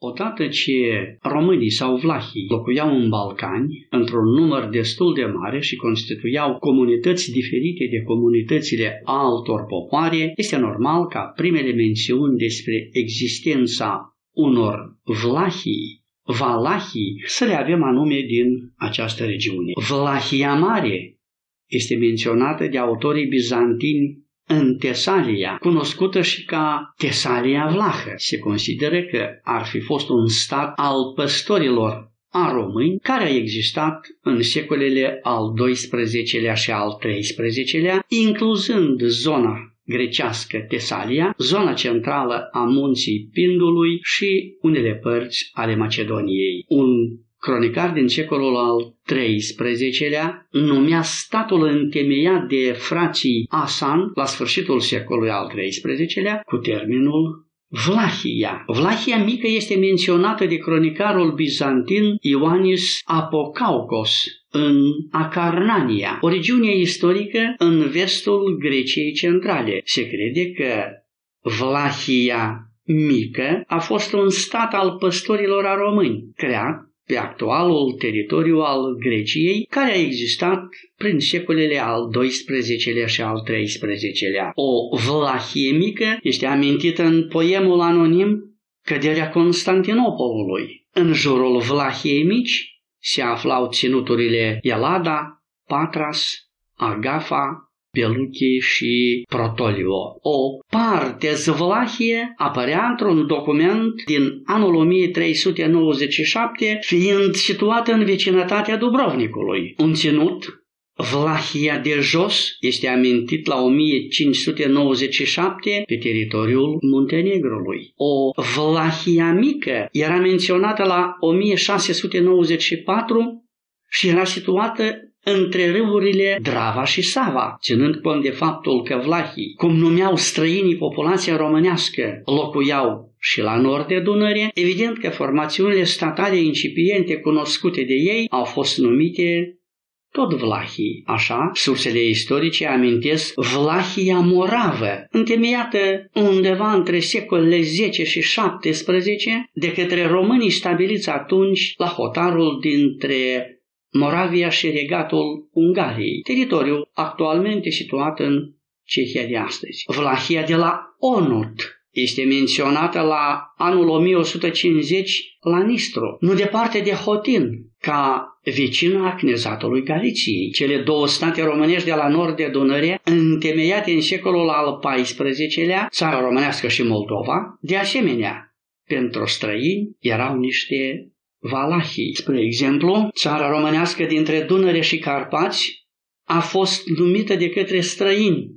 Odată ce românii sau vlahii locuiau în Balcani, într-un număr destul de mare și constituiau comunități diferite de comunitățile altor popoare, este normal ca primele mențiuni despre existența unor vlahii, valahii, să le avem anume din această regiune. Vlahia Mare este menționată de autorii bizantini în Tesalia, cunoscută și ca Tesalia Vlahă. Se consideră că ar fi fost un stat al păstorilor a români care a existat în secolele al XII-lea și al XIII-lea, incluzând zona grecească Tesalia, zona centrală a munții Pindului și unele părți ale Macedoniei. Un cronicar din secolul al XIII-lea numea statul întemeiat de frații Asan la sfârșitul secolului al XIII-lea cu termenul Vlahia. Vlahia mică este menționată de cronicarul bizantin Ioannis Apocaucos în Acarnania, o regiune istorică în vestul Greciei centrale. Se crede că Vlahia mică a fost un stat al păstorilor a români, creat pe actualul teritoriu al Greciei, care a existat prin secolele al XII-lea și al XIII-lea. O vlahie mică este amintită în poemul anonim Căderea Constantinopolului. În jurul vlahiei mici se aflau ținuturile Elada, Patras, Agafa, Peluche și Protolio. O parte zvlahie apărea într-un document din anul 1397, fiind situată în vecinătatea Dubrovnicului. Un ținut Vlahia de jos este amintit la 1597 pe teritoriul Muntenegrului. O Vlahia mică era menționată la 1694 și era situată între râurile Drava și Sava, ținând cont de faptul că vlahii, cum numeau străinii populația românească, locuiau și la nord de Dunăre, evident că formațiunile statale incipiente cunoscute de ei au fost numite tot vlahii. Așa, sursele istorice amintesc Vlahia Moravă, întemeiată undeva între secolele 10 și 17 de către românii stabiliți atunci la hotarul dintre Moravia și regatul Ungariei, teritoriul actualmente situat în Cehia de astăzi. Vlahia de la Onut este menționată la anul 1150 la Nistru, nu departe de Hotin, ca vecină a Cnezatului Galiției. Cele două state românești de la nord de Dunăre, întemeiate în secolul al XIV-lea, țara românească și Moldova, de asemenea, pentru străini erau niște Valahii. Spre exemplu, țara românească dintre Dunăre și Carpați a fost numită de către străini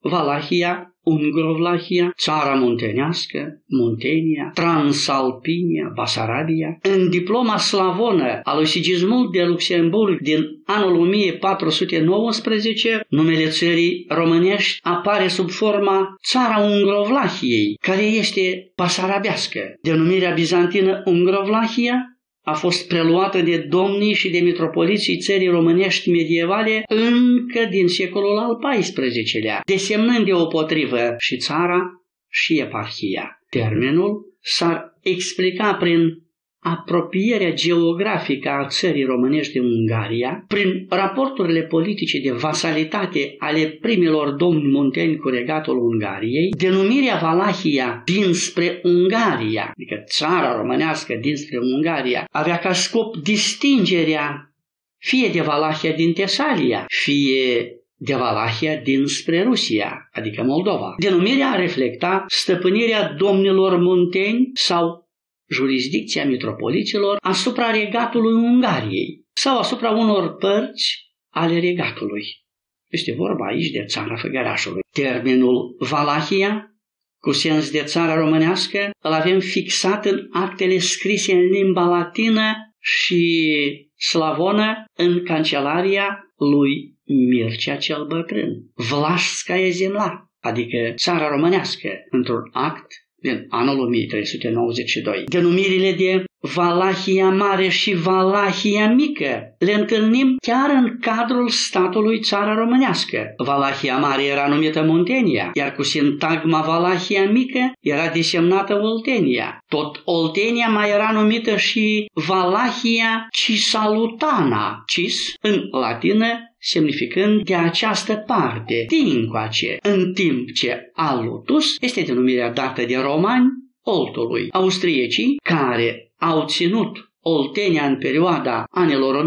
Valahia, Ungrovlahia, țara muntenească, Muntenia, Transalpinia, Basarabia. În diploma slavonă a lui Sigismund de Luxemburg din anul 1419, numele țării românești apare sub forma țara Ungrovlahiei, care este pasarabească. Denumirea bizantină Ungrovlahia a fost preluată de domnii și de mitropoliții țării românești medievale încă din secolul al XIV-lea, desemnând deopotrivă și țara și eparhia. Termenul s-ar explica prin apropierea geografică a țării românești de Ungaria, prin raporturile politice de vasalitate ale primilor domni munteni cu regatul Ungariei, denumirea Valahia dinspre Ungaria, adică țara românească dinspre Ungaria, avea ca scop distingerea fie de Valahia din Tesalia, fie de Valahia dinspre Rusia, adică Moldova. Denumirea reflecta stăpânirea domnilor munteni sau jurisdicția mitropoliților asupra regatului Ungariei sau asupra unor părți ale regatului. Este vorba aici de țara Făgărașului. Termenul Valahia, cu sens de țară românească, îl avem fixat în actele scrise în limba latină și slavonă în cancelaria lui Mircea cel Bătrân. Vlașskaya Zemla, adică țara românească, într-un act din anul 1392. Denumirile de Valahia Mare și Valahia Mică le întâlnim chiar în cadrul statului țara românească. Valahia Mare era numită Muntenia, iar cu sintagma Valahia Mică era desemnată Oltenia. Tot Oltenia mai era numită și Valahia Cisalutana, cis în latină semnificând de această parte, din coace, în timp ce Alutus este denumirea dată de romani Oltului. Austriecii, care au ținut Oltenia în perioada anilor 1718-1739,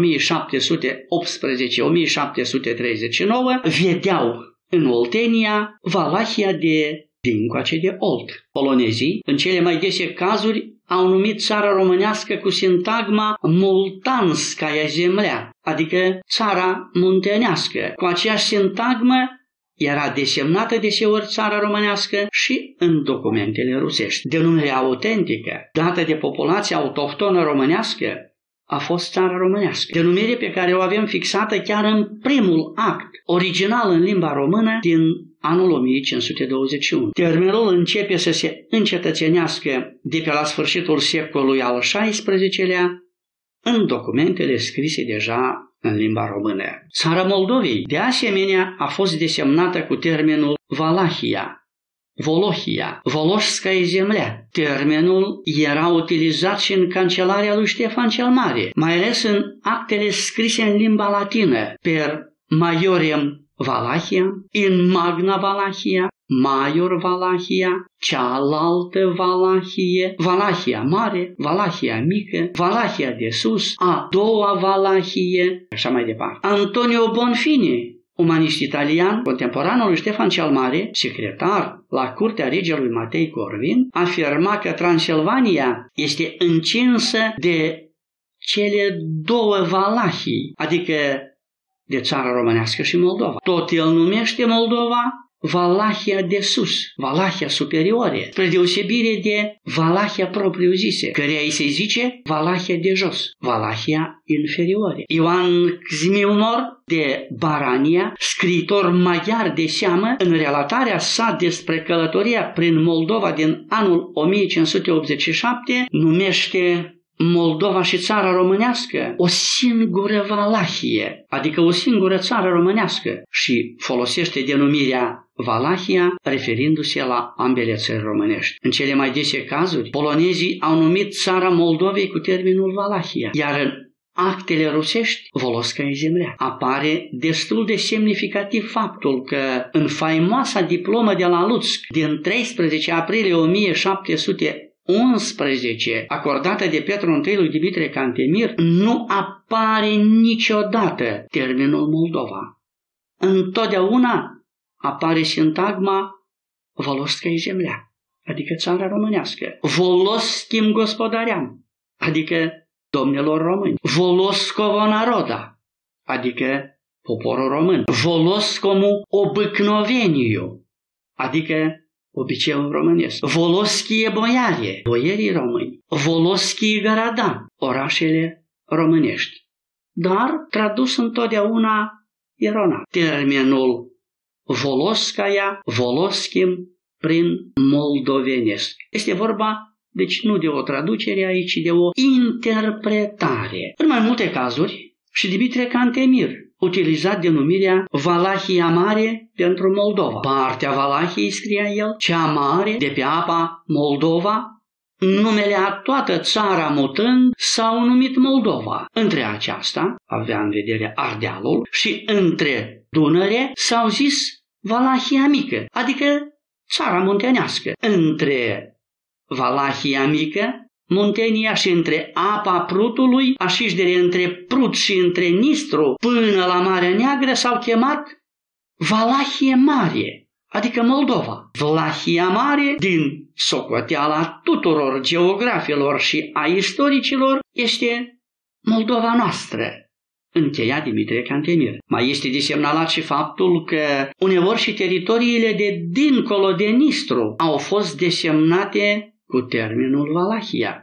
vedeau în Oltenia Valahia de dincoace de Olt. Polonezii, în cele mai dese cazuri, au numit țara românească cu sintagma Multanskaya zemlea, adică țara muntenească. Cu aceeași sintagmă era desemnată deseori țara românească și în documentele rusești. Denumirea autentică, dată de populația autohtonă românească, a fost țara românească. Denumire pe care o avem fixată chiar în primul act, original în limba română, din anul 1521. Termenul începe să se încetățenească de pe la sfârșitul secolului al XVI-lea în documentele scrise deja în limba română. Țara Moldovei, de asemenea, a fost desemnată cu termenul Valahia, Volohia, Voloșskaya zemlea. Termenul era utilizat și în cancelarea lui Ștefan cel Mare, mai ales în actele scrise în limba latină, per maiorem Valahia, in magna Valahia, Maior Valahia, cealaltă Valahie, Valahia mare, Valahia mică, Valahia de sus, a doua Valahie, așa mai departe. Antonio Bonfini, umanist italian, contemporanul lui Ștefan cel Mare, secretar la curtea regelui Matei Corvin, afirma că Transilvania este încinsă de cele două Valahii, adică de țara românească și Moldova. Tot el numește Moldova Valahia de sus, Valahia superiore, spre deosebire de Valahia propriu-zise, care îi se zice Valahia de jos, Valahia inferiore. Ioan Zmilnor de Barania, scriitor maghiar de seamă, în relatarea sa despre călătoria prin Moldova din anul 1587, numește Moldova și țara românească o singură Valahie, adică o singură țară românească și folosește denumirea Valahia referindu-se la ambele țări românești. În cele mai dese cazuri, polonezii au numit țara Moldovei cu termenul Valahia, iar în actele rusești, Volosca zemlea. Apare destul de semnificativ faptul că în faimoasa diplomă de la Lutsk din 13 aprilie 1700 11, acordată de Petru I lui Dimitrie Cantemir, nu apare niciodată termenul Moldova. Întotdeauna apare sintagma Volosca zemlea, adică țara românească. Voloschim gospodaream, adică domnilor români. Voloscovo naroda, adică poporul român. Voloscomu obicnoveniu, adică obiceiul românesc. Voloschie boiarie, boierii români. Voloschie garada, orașele românești. Dar tradus întotdeauna erona. Termenul Voloscaia, Voloschim, prin moldovenesc. Este vorba deci nu de o traducere aici, ci de o interpretare. În mai multe cazuri, și Dimitrie Cantemir utilizat denumirea Valahia Mare pentru Moldova. Partea Valahiei, scria el, cea mare de pe apa Moldova, numele a toată țara mutând s-au numit Moldova. Între aceasta, avea în vedere Ardealul, și între Dunăre s-au zis Valahia Mică, adică țara muntenească. Între Valahia Mică Muntenia și între apa Prutului, așișdere între Prut și între Nistru, până la Marea Neagră s-au chemat Valahie Mare, adică Moldova. Valahia Mare, din socoteala tuturor geografilor și a istoricilor, este Moldova noastră. Încheia Dimitrie Cantemir. Mai este desemnalat și faptul că uneori și teritoriile de dincolo de Nistru au fost desemnate cu termenul Valahia.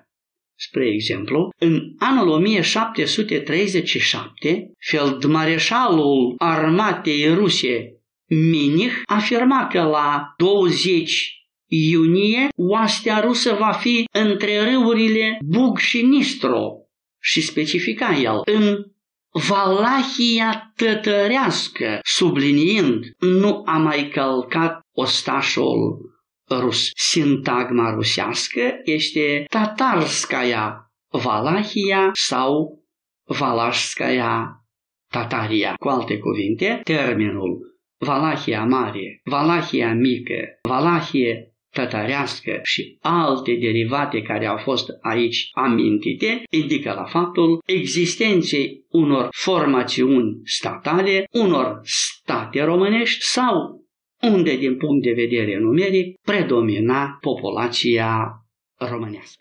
Spre exemplu, în anul 1737, feldmareșalul armatei ruse Minich afirma că la 20 iunie, oastea rusă va fi între râurile Bug și Nistro și specifica el în Valahia tătărească, subliniind, nu a mai călcat ostașul rus. Sintagma rusească este tatarskaya Valahia sau Valașskaya Tataria. Cu alte cuvinte, termenul Valahia Mare, Valahia Mică, Valahie tătărească și alte derivate care au fost aici amintite, indică la faptul existenței unor formațiuni statale, unor state românești sau unde, din punct de vedere numeric, predomina populația românească.